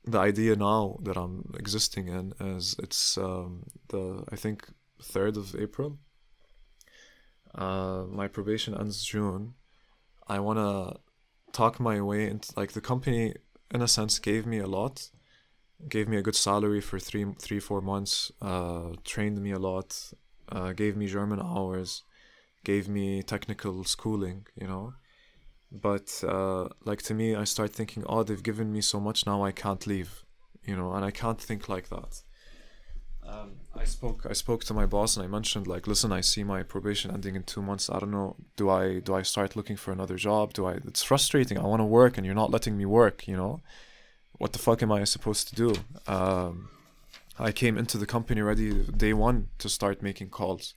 the idea now that I'm existing in is it's um, the I think third of April. Uh, my probation ends June. I want to talk my way into like the company in a sense gave me a lot, gave me a good salary for three three four months, uh, trained me a lot, uh, gave me German hours, gave me technical schooling, you know but uh, like to me i start thinking oh they've given me so much now i can't leave you know and i can't think like that um, i spoke i spoke to my boss and i mentioned like listen i see my probation ending in two months i don't know do i do i start looking for another job do i it's frustrating i want to work and you're not letting me work you know what the fuck am i supposed to do um, i came into the company ready day one to start making calls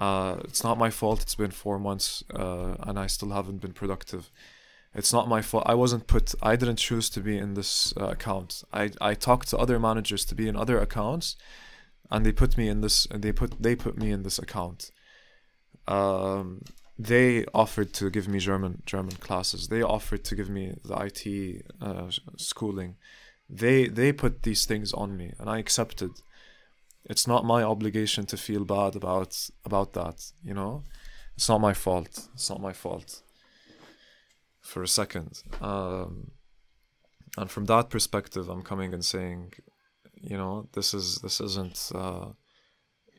uh, it's not my fault. It's been four months, uh, and I still haven't been productive. It's not my fault. I wasn't put. I didn't choose to be in this uh, account. I I talked to other managers to be in other accounts, and they put me in this. They put they put me in this account. Um, they offered to give me German German classes. They offered to give me the IT uh, schooling. They they put these things on me, and I accepted it's not my obligation to feel bad about about that you know it's not my fault it's not my fault for a second um, and from that perspective i'm coming and saying you know this is this isn't uh,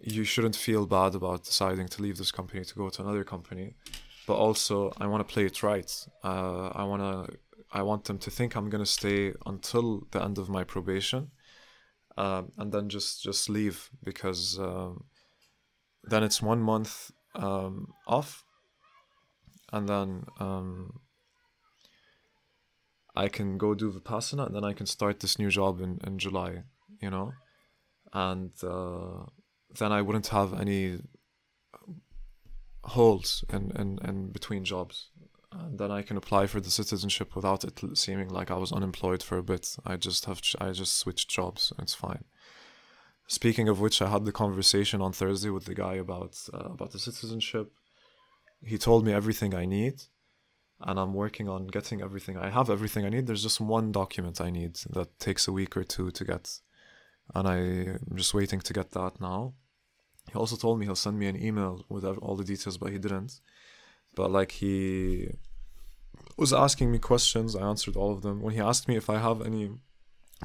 you shouldn't feel bad about deciding to leave this company to go to another company. But also i want to play it right. Uh, i want to i want them to think i'm going to stay until the end of my probation um, and then just just leave because um, then it's one month um, off, and then um, I can go do vipassana, and then I can start this new job in in July, you know, and uh, then I wouldn't have any holes in, in, in between jobs and then I can apply for the citizenship without it seeming like I was unemployed for a bit. I just have I just switched jobs. It's fine. Speaking of which, I had the conversation on Thursday with the guy about uh, about the citizenship. He told me everything I need, and I'm working on getting everything. I have everything I need. There's just one document I need that takes a week or two to get, and I'm just waiting to get that now. He also told me he'll send me an email with all the details, but he didn't but like he was asking me questions. I answered all of them. When he asked me if I have any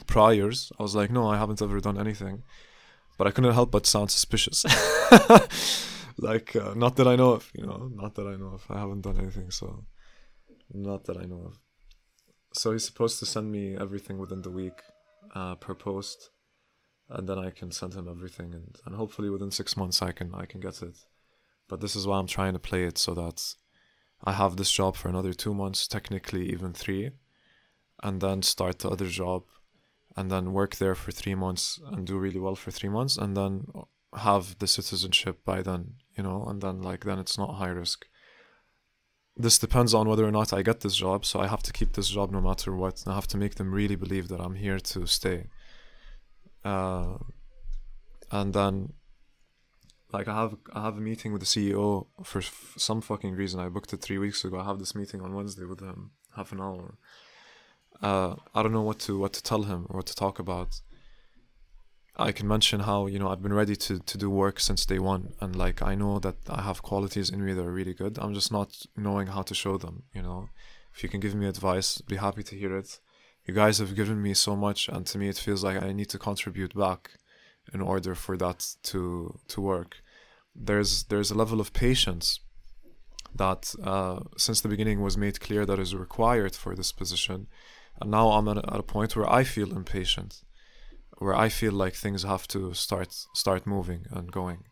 priors, I was like, no, I haven't ever done anything. But I couldn't help but sound suspicious. like, uh, not that I know of, you know, not that I know of. I haven't done anything, so not that I know of. So he's supposed to send me everything within the week uh, per post, and then I can send him everything, and, and hopefully within six months I can I can get it. But this is why I'm trying to play it so that I have this job for another two months, technically even three, and then start the other job and then work there for three months and do really well for three months and then have the citizenship by then, you know, and then like then it's not high risk. This depends on whether or not I get this job, so I have to keep this job no matter what. I have to make them really believe that I'm here to stay. Uh, and then like I have I have a meeting with the CEO for f- some fucking reason. I booked it three weeks ago. I have this meeting on Wednesday with him, half an hour. Uh, I don't know what to what to tell him or what to talk about. I can mention how you know I've been ready to to do work since day one, and like I know that I have qualities in me that are really good. I'm just not knowing how to show them. You know, if you can give me advice, be happy to hear it. You guys have given me so much, and to me it feels like I need to contribute back in order for that to to work. There's there's a level of patience that uh, since the beginning was made clear that is required for this position, and now I'm at a, point where I feel impatient, where I feel like things have to start start moving and going.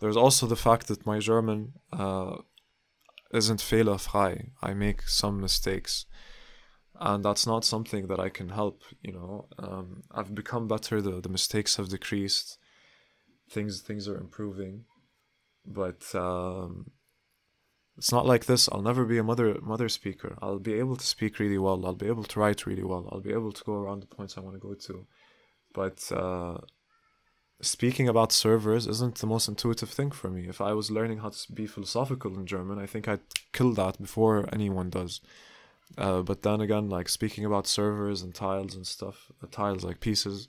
There's also the fact that my German uh, isn't fehlerfrei. I make some mistakes. And that's not something that I can help. You know, um, I've become better. The the mistakes have decreased. Things things are improving, but um, it's not like this. I'll never be a mother mother speaker. I'll be able to speak really well. I'll be able to write really well. I'll be able to go around the points I want to go to, but. Uh, speaking about servers isn't the most intuitive thing for me. If I was learning how to be philosophical in German, I think I'd kill that before anyone does. Uh, but then again, like speaking about servers and tiles and stuff, uh, tiles like pieces,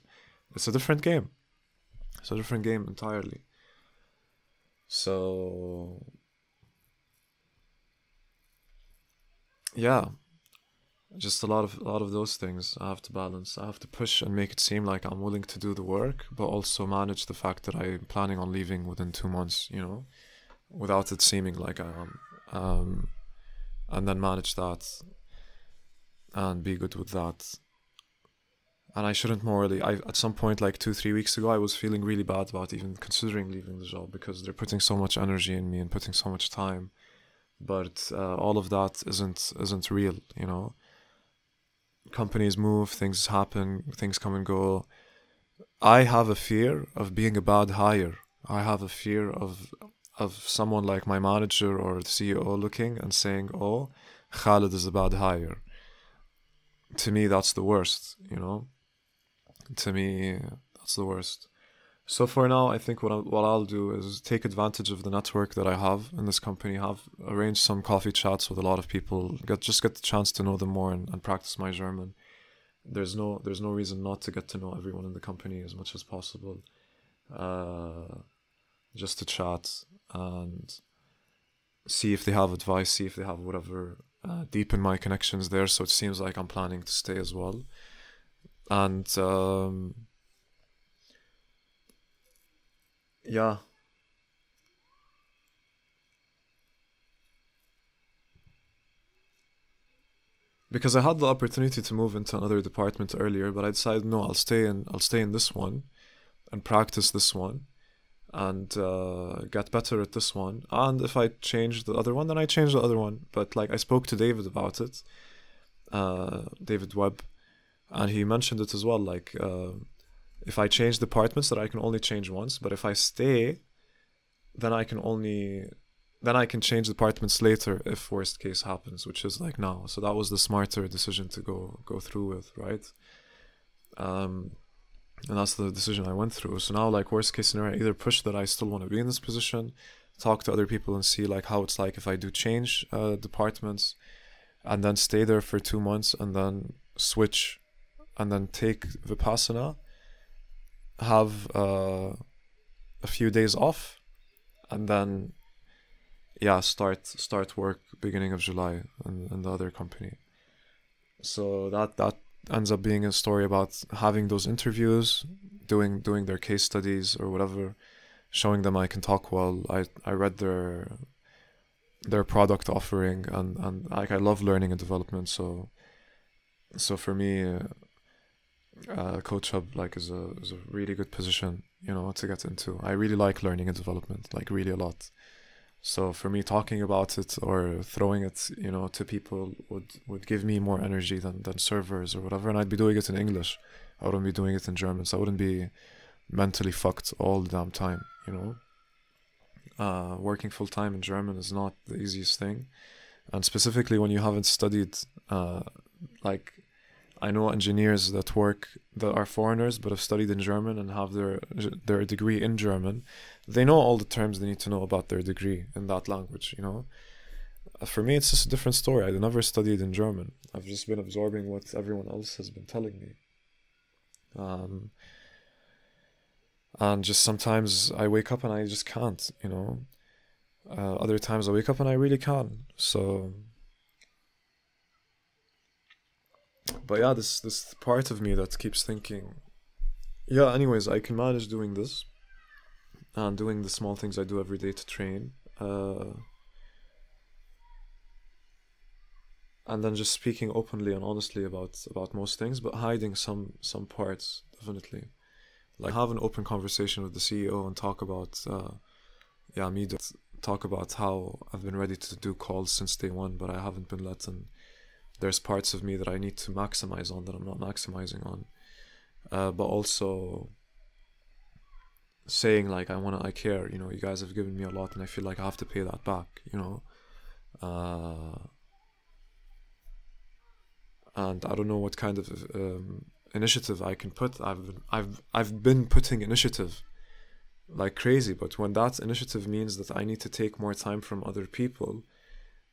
it's a different game. It's a different game entirely. So, yeah, just a lot of a lot of those things I have to balance. I have to push and make it seem like I'm willing to do the work, but also manage the fact that I'm planning on leaving within two months. You know, without it seeming like I am, um, and then manage that and be good with that. And I shouldn't morally. I at some point, like two three weeks ago, I was feeling really bad about even considering leaving the job because they're putting so much energy in me and putting so much time. But uh, all of that isn't isn't real, you know companies move, things happen, things come and go. I have a fear of being a bad hire. I have a fear of of someone like my manager or the CEO looking and saying, "Oh, Khalid is a bad hire." To me, that's the worst. You know, to me, that's the worst. So for now, I think what I'll, what I'll do is take advantage of the network that I have in this company. Have arranged some coffee chats with a lot of people. Get just get the chance to know them more and, and practice my German. There's no there's no reason not to get to know everyone in the company as much as possible. Uh, just to chat and see if they have advice, see if they have whatever. Uh, deepen my connections there, so it seems like I'm planning to stay as well. And um, yeah. Because I had the opportunity to move into another department earlier, but I decided no, I'll stay in I'll stay in this one and practice this one and uh, get better at this one. And if I change the other one, then I change the other one. But like I spoke to David about it, uh, David Webb, and he mentioned it as well. Like uh, if I change departments, that I can only change once. But if I stay, then I can only then I can change departments later if worst case happens, which is like now. So that was the smarter decision to go go through with, right? Um, and that's the decision I went through. So now, like worst case scenario, I either push that I still want to be in this position, talk to other people and see like how it's like if I do change uh, departments, and then stay there for two months and then switch, and then take vipassana, have uh, a few days off, and then yeah start start work beginning of July in, in the other company. So that that ends up being a story about having those interviews, doing doing their case studies or whatever, showing them I can talk well. I I read their their product offering and and like I love learning and development. So so for me, uh, uh, CoachHub like is a is a really good position, you know, to get into. I really like learning and development, like really a lot. So for me, talking about it or throwing it, you know, to people would would give me more energy than than servers or whatever. And I'd be doing it in English. I wouldn't be doing it in German, so I wouldn't be mentally fucked all the damn time, you know. Uh, working full time in German is not the easiest thing, and specifically when you haven't studied, uh, like I know engineers that work that are foreigners but have studied in German and have their their degree in German. They know all the terms they need to know about their degree in that language. You know, uh, for me it's just a different story. I never studied in German. I've just been absorbing what everyone else has been telling me. Um, and just sometimes I wake up and I just can't. You know, uh, other times I wake up and I really can. So but yeah, this this part of me that keeps thinking, yeah. Anyways, I can manage doing this, and doing the small things I do every day to train, uh, and then just speaking openly and honestly about about most things, but hiding some some parts definitely. Like have an open conversation with the CEO and talk about, uh, yeah, me talk about how I've been ready to do calls since day one, but I haven't been let in there's parts of me that I need to maximize on that I'm not maximizing on. Uh, but also saying like I wanna I care, you know, you guys have given me a lot and I feel like I have to pay that back, you know. Uh, and I don't know what kind of um, initiative I can put. I've been, I've I've been putting initiative like crazy, but when that initiative means that I need to take more time from other people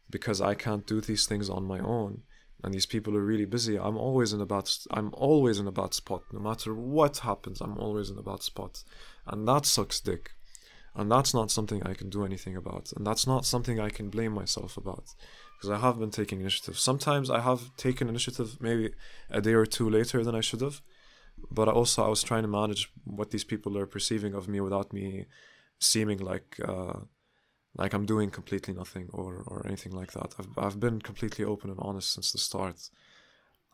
because I can't do these things on my own, and these people are really busy, I'm always in a bad I'm always in a bad spot. No matter what happens, I'm always in a bad spot, and that sucks dick. And that's not something I can do anything about, and that's not something I can blame myself about because I have been taking initiative. Sometimes I have taken initiative maybe a day or two later than I should have, but also I was trying to manage what these people are perceiving of me without me seeming like uh, like I'm doing completely nothing or or anything like that. I've I've been completely open and honest since the start,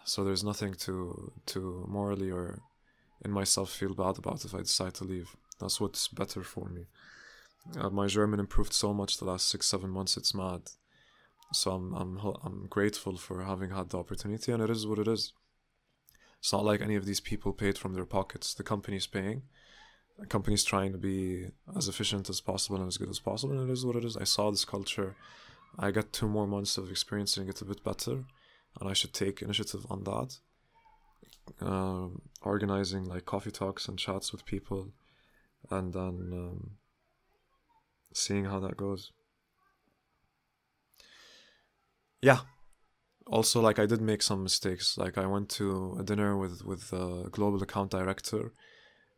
so there's nothing to to morally or in myself feel bad about if I decide to leave. That's what's better for me. Uh, my German improved so much the last six seven months. It's mad. So I'm I'm I'm grateful for having had the opportunity, and it is what it is. It's not like any of these people paid from their pockets. The company's paying. The company's trying to be as efficient as possible and as good as possible, and it is what it is. I saw this culture. I got two more months of experiencing it a bit better, and I should take initiative on that. Um, organizing like coffee talks and chats with people, and then um, seeing how that goes. Yeah, also like I did make some mistakes. Like I went to a dinner with with a global account director,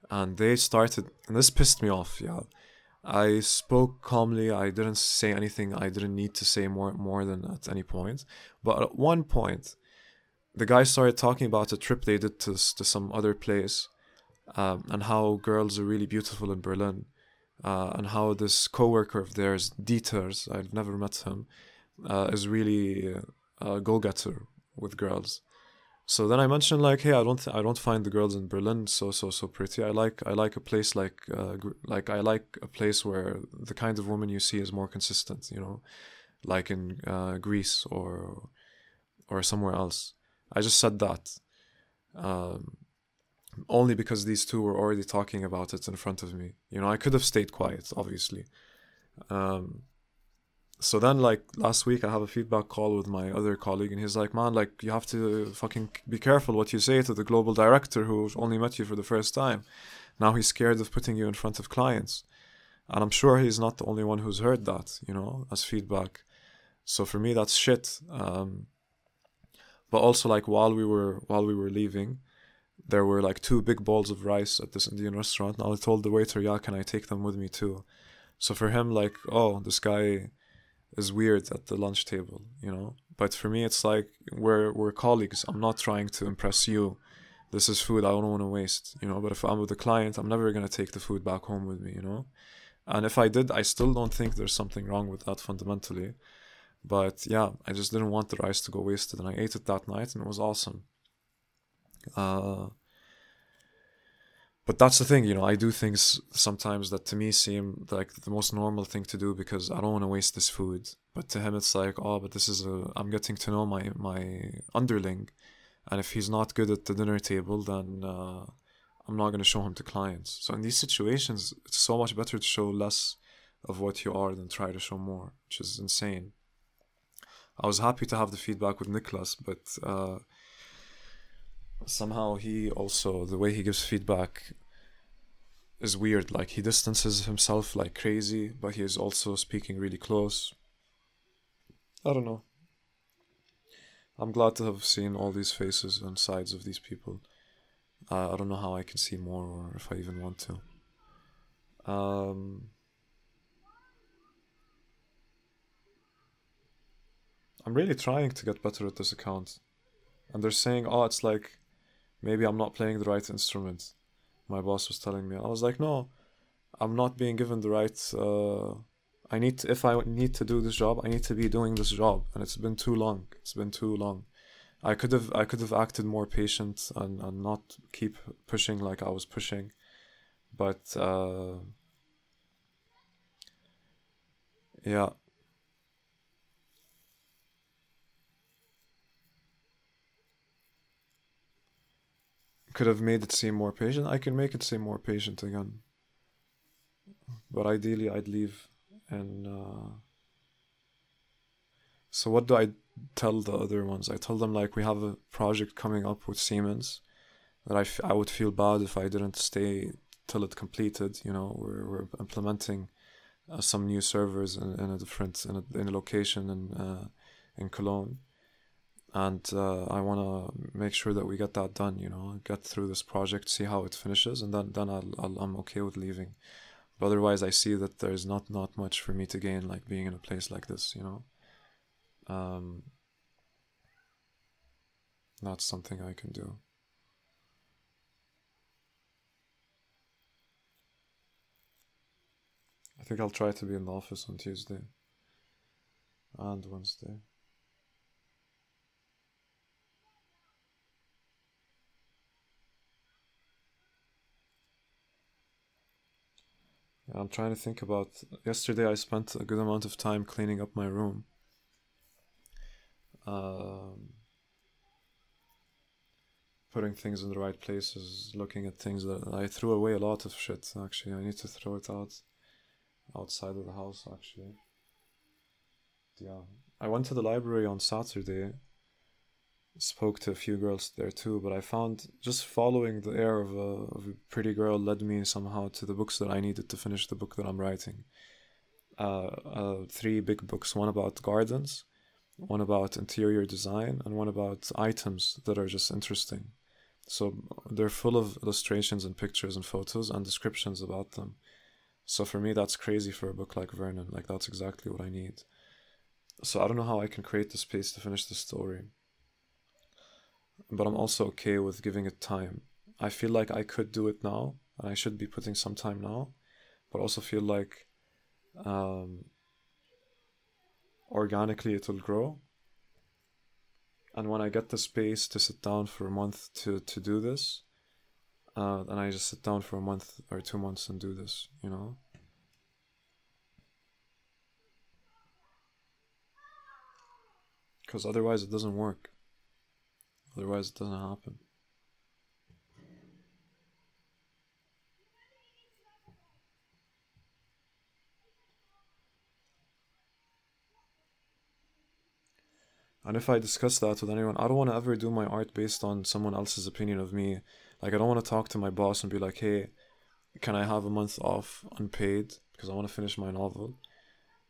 and they started, and this pissed me off. Yeah, I spoke calmly. I didn't say anything. I didn't need to say more more than at any point. But at one point, the guy started talking about a trip they did to to some other place, um, and how girls are really beautiful in Berlin, uh, and how this coworker of theirs, Dieters, I've never met him, uh, is really uh, go-getter with girls. So then I mentioned like, hey, I don't th- I don't find the girls in Berlin so so so pretty. I like I like a place like uh, like I like a place where the kind of woman you see is more consistent. You know, like in uh, Greece or or somewhere else. I just said that. Um, only because these two were already talking about it in front of me. You know, I could have stayed quiet, obviously. Um, so then like last week i have a feedback call with my other colleague and he's like man like you have to fucking be careful what you say to the global director who only met you for the first time. Now he's scared of putting you in front of clients. And i'm sure he's not the only one who's heard that you know as feedback. So for me that's shit. Um, but also like while we were while we were leaving there were like two big bowls of rice at this indian restaurant. And i told the waiter yeah can i take them with me too? So for him like oh this guy is weird at the lunch table, you know. But for me, it's like we're we're colleagues. I'm not trying to impress you. This is food I don't want to waste, you know. But if I'm with a client, I'm never gonna take the food back home with me, you know. And if I did, I still don't think there's something wrong with that fundamentally. But yeah, I just didn't want the rice to go wasted, and I ate it that night, and it was awesome. Uh, but that's the thing, you know, I do things sometimes that to me seem like the most normal thing to do because I don't want to waste this food. But to him, it's like, oh, but this is a, I'm getting to know my, my underling. And if he's not good at the dinner table, then uh, I'm not going to show him to clients. So in these situations, it's so much better to show less of what you are than try to show more, which is insane. I was happy to have the feedback with Niklas, but uh, somehow he also the way he gives feedback is weird like he distances himself like crazy but he is also speaking really close. I don't know. I'm glad to have seen all these faces and sides of these people. Uh, i don't know how i can see more or if i even want to. Um, i'm really trying to get better at this account. And they're saying oh it's like maybe I'm not playing the right instrument. My boss was telling me. I was like, no, I'm not being given the right. Uh, I need to, if I need to do this job, I need to be doing this job, and it's been too long. It's been too long. I could have I could have acted more patient and, and not keep pushing like I was pushing, but uh, yeah. Could have made it seem more patient. I can make it seem more patient again. But ideally, I'd leave and. Uh, so what do I tell the other ones? I tell them like we have a project coming up with Siemens that I, f- I would feel bad if I didn't stay till it completed. You know, we're we're implementing uh, some new servers in, in a different in a, in a location in uh, in Cologne, and uh, I want to make sure that we get that done. You know, get through this project, see how it finishes, and then then I'll, I'll I'm okay with leaving. But otherwise, I see that there's not not much for me to gain, like being in a place like this. You know. Um, that's something I can do. I think I'll try to be in the office on Tuesday and Wednesday. I'm trying to think about. Yesterday, I spent a good amount of time cleaning up my room um, putting things in the right places, looking at things that I threw away a lot of shit. Actually, I need to throw it out outside of the house. Actually, yeah. I went to the library on Saturday. Spoke to a few girls there too, but I found just following the air of a, of a pretty girl led me somehow to the books that I needed to finish the book that I'm writing. Uh, uh, three big books one about gardens, one about interior design, and one about items that are just interesting. So they're full of illustrations and pictures and photos and descriptions about them. So for me, that's crazy for a book like Vernon. Like, that's exactly what I need. So I don't know how I can create the space to finish the story. But I'm also okay with giving it time. I feel like I could do it now, and I should be putting some time now, but also feel like um, organically it'll grow. And when I get the space to sit down for a month to, to do this, uh, then I just sit down for a month or two months and do this, you know? Because otherwise it doesn't work. Otherwise it doesn't happen. And if I discuss that with anyone, I don't want to ever do my art based on someone else's opinion of me. Like, I don't want to talk to my boss and be like, hey, can I have a month off unpaid because I want to finish my novel?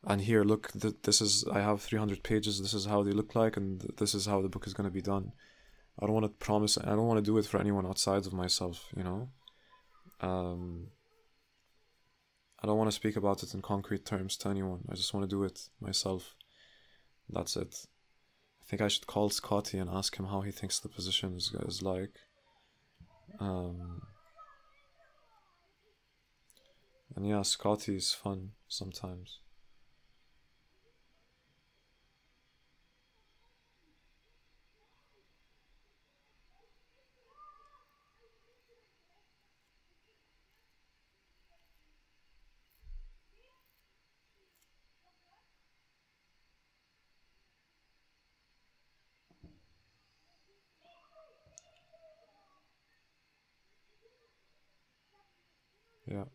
And here, look, th- this is, I have 300 pages, this is how they look like, and th- this is how the book is going to be done. I don't want to promise, I don't want to do it for anyone outside of myself, you know? Um, I don't want to speak about it in concrete terms to anyone. I just want to do it myself. That's it. I think I should call Scotty and ask him how he thinks the position is, is like. Um, and yeah, Scotty is fun sometimes. Yeah.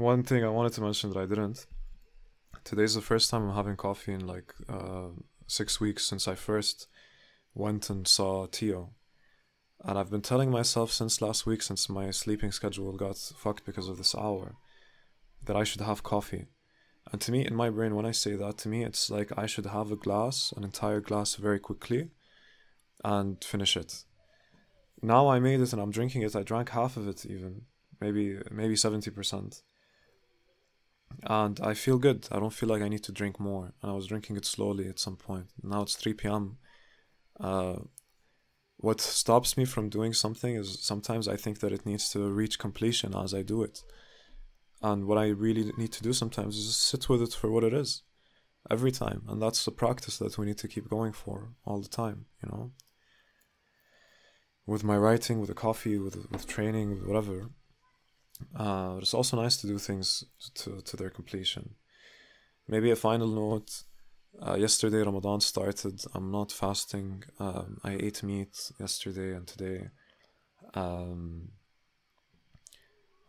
One thing I wanted to mention that I didn't. Today's the first time I'm having coffee in like uh, six weeks since I first went and saw Tio. And I've been telling myself since last week, since my sleeping schedule got fucked because of this hour, that I should have coffee. And to me, in my brain, when I say that, to me, it's like I should have a glass, an entire glass, very quickly, and finish it. Now I made it and I'm drinking it. I drank half of it, even maybe maybe seventy percent, and I feel good. I don't feel like I need to drink more. And I was drinking it slowly at some point. Now it's three p.m. Uh, what stops me from doing something is sometimes I think that it needs to reach completion as I do it. And what I really need to do sometimes is just sit with it for what it is every time. And that's the practice that we need to keep going for all the time, you know? With my writing, with the coffee, with, with training, with whatever. Uh, it's also nice to do things to, to their completion. Maybe a final note. Uh, yesterday Ramadan started. I'm not fasting. Um, I ate meat yesterday and today. Um,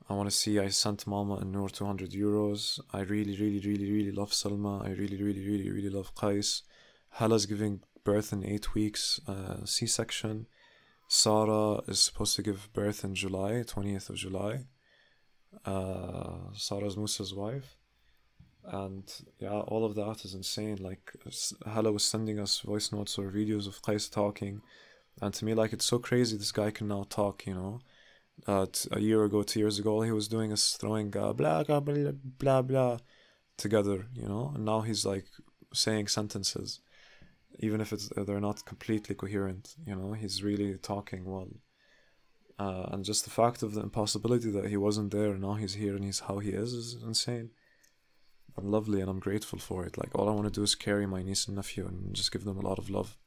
I want to see. I sent Mama and Noor 200 euros. I really, really, really, really love Salma. I really, really, really, really love Qais. Hala's giving birth in eight weeks, uh, C section. Sarah is supposed to give birth in July, 20th of July. Uh, Sarah's Musa's wife. And yeah, all of that is insane. Like, Hala was sending us voice notes or videos of Qais talking. And to me, like, it's so crazy this guy can now talk, you know. Uh, t- a year ago, two years ago, all he was doing is throwing uh, blah, blah, blah, blah, blah together, you know. And now he's like saying sentences even if it's they're not completely coherent you know he's really talking well uh, and just the fact of the impossibility that he wasn't there and now he's here and he's how he is is insane. And lovely and i'm grateful for it. Like all i want to do is carry my niece and nephew and just give them a lot of love.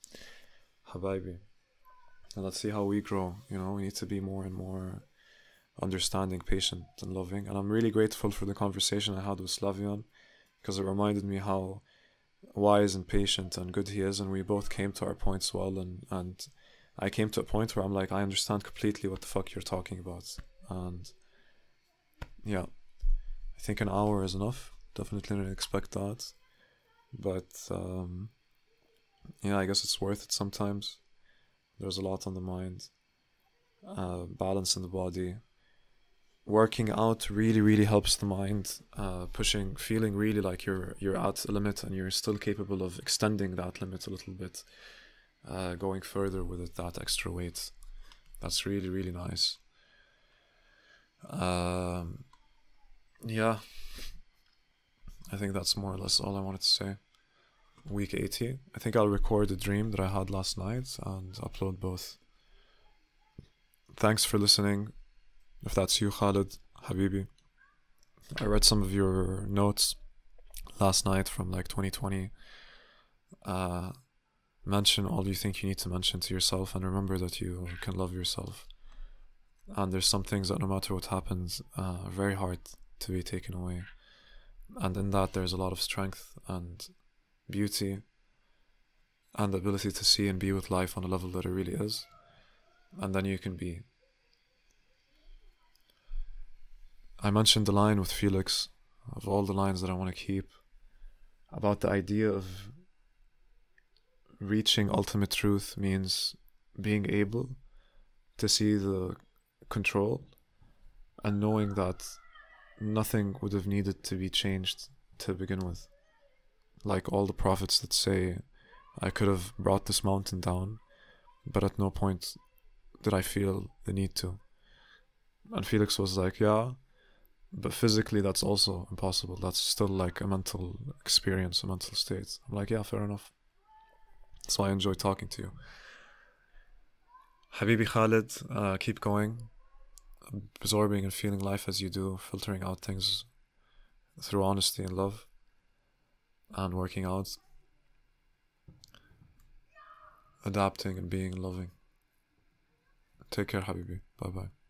Habibi. And let's see how we grow you know? We need to be more and more understanding patient and loving. And i'm really grateful for the conversation i had with slavian because it reminded me how wise and patient and good he is and we both came to our points well and and I came to a point where I'm like I understand completely what the fuck you're talking about. And yeah I think an hour is enough. Definitely didn't expect that. But um yeah I guess it's worth it sometimes. There's a lot on the mind. Uh balance in the body. Working out really really helps the mind uh, pushing feeling really like you're you're at a limit and you're still capable of extending that limit a little bit uh, going further with it, that extra weight. That's really really nice. Um, yeah. I think that's more or less all i wanted to say. Week 80 i think i'll record the dream that i had last night and upload both. Thanks for listening. If that's you, Khalid, Habibi. I read some of your notes last night from like 2020. Uh, mention all you think you need to mention to yourself and remember that you can love yourself. And there's some things that no matter what happens, uh, are very hard to be taken away. And in that, there's a lot of strength and beauty and the ability to see and be with life on a level that it really is. And then you can be I mentioned the line with Felix of all the lines that I want to keep about the idea of reaching ultimate truth means being able to see the control and knowing that nothing would have needed to be changed to begin with. Like all the prophets that say, I could have brought this mountain down, but at no point did I feel the need to. And Felix was like, Yeah, but physically that's also impossible that's still like a mental experience a mental state i'm like yeah fair enough that's why i enjoy talking to you. Habibi khalid uh, keep going. Absorbing and feeling life as you do filtering out things through honesty and love and working out. Adapting and being loving. Take care habibi. Bye bye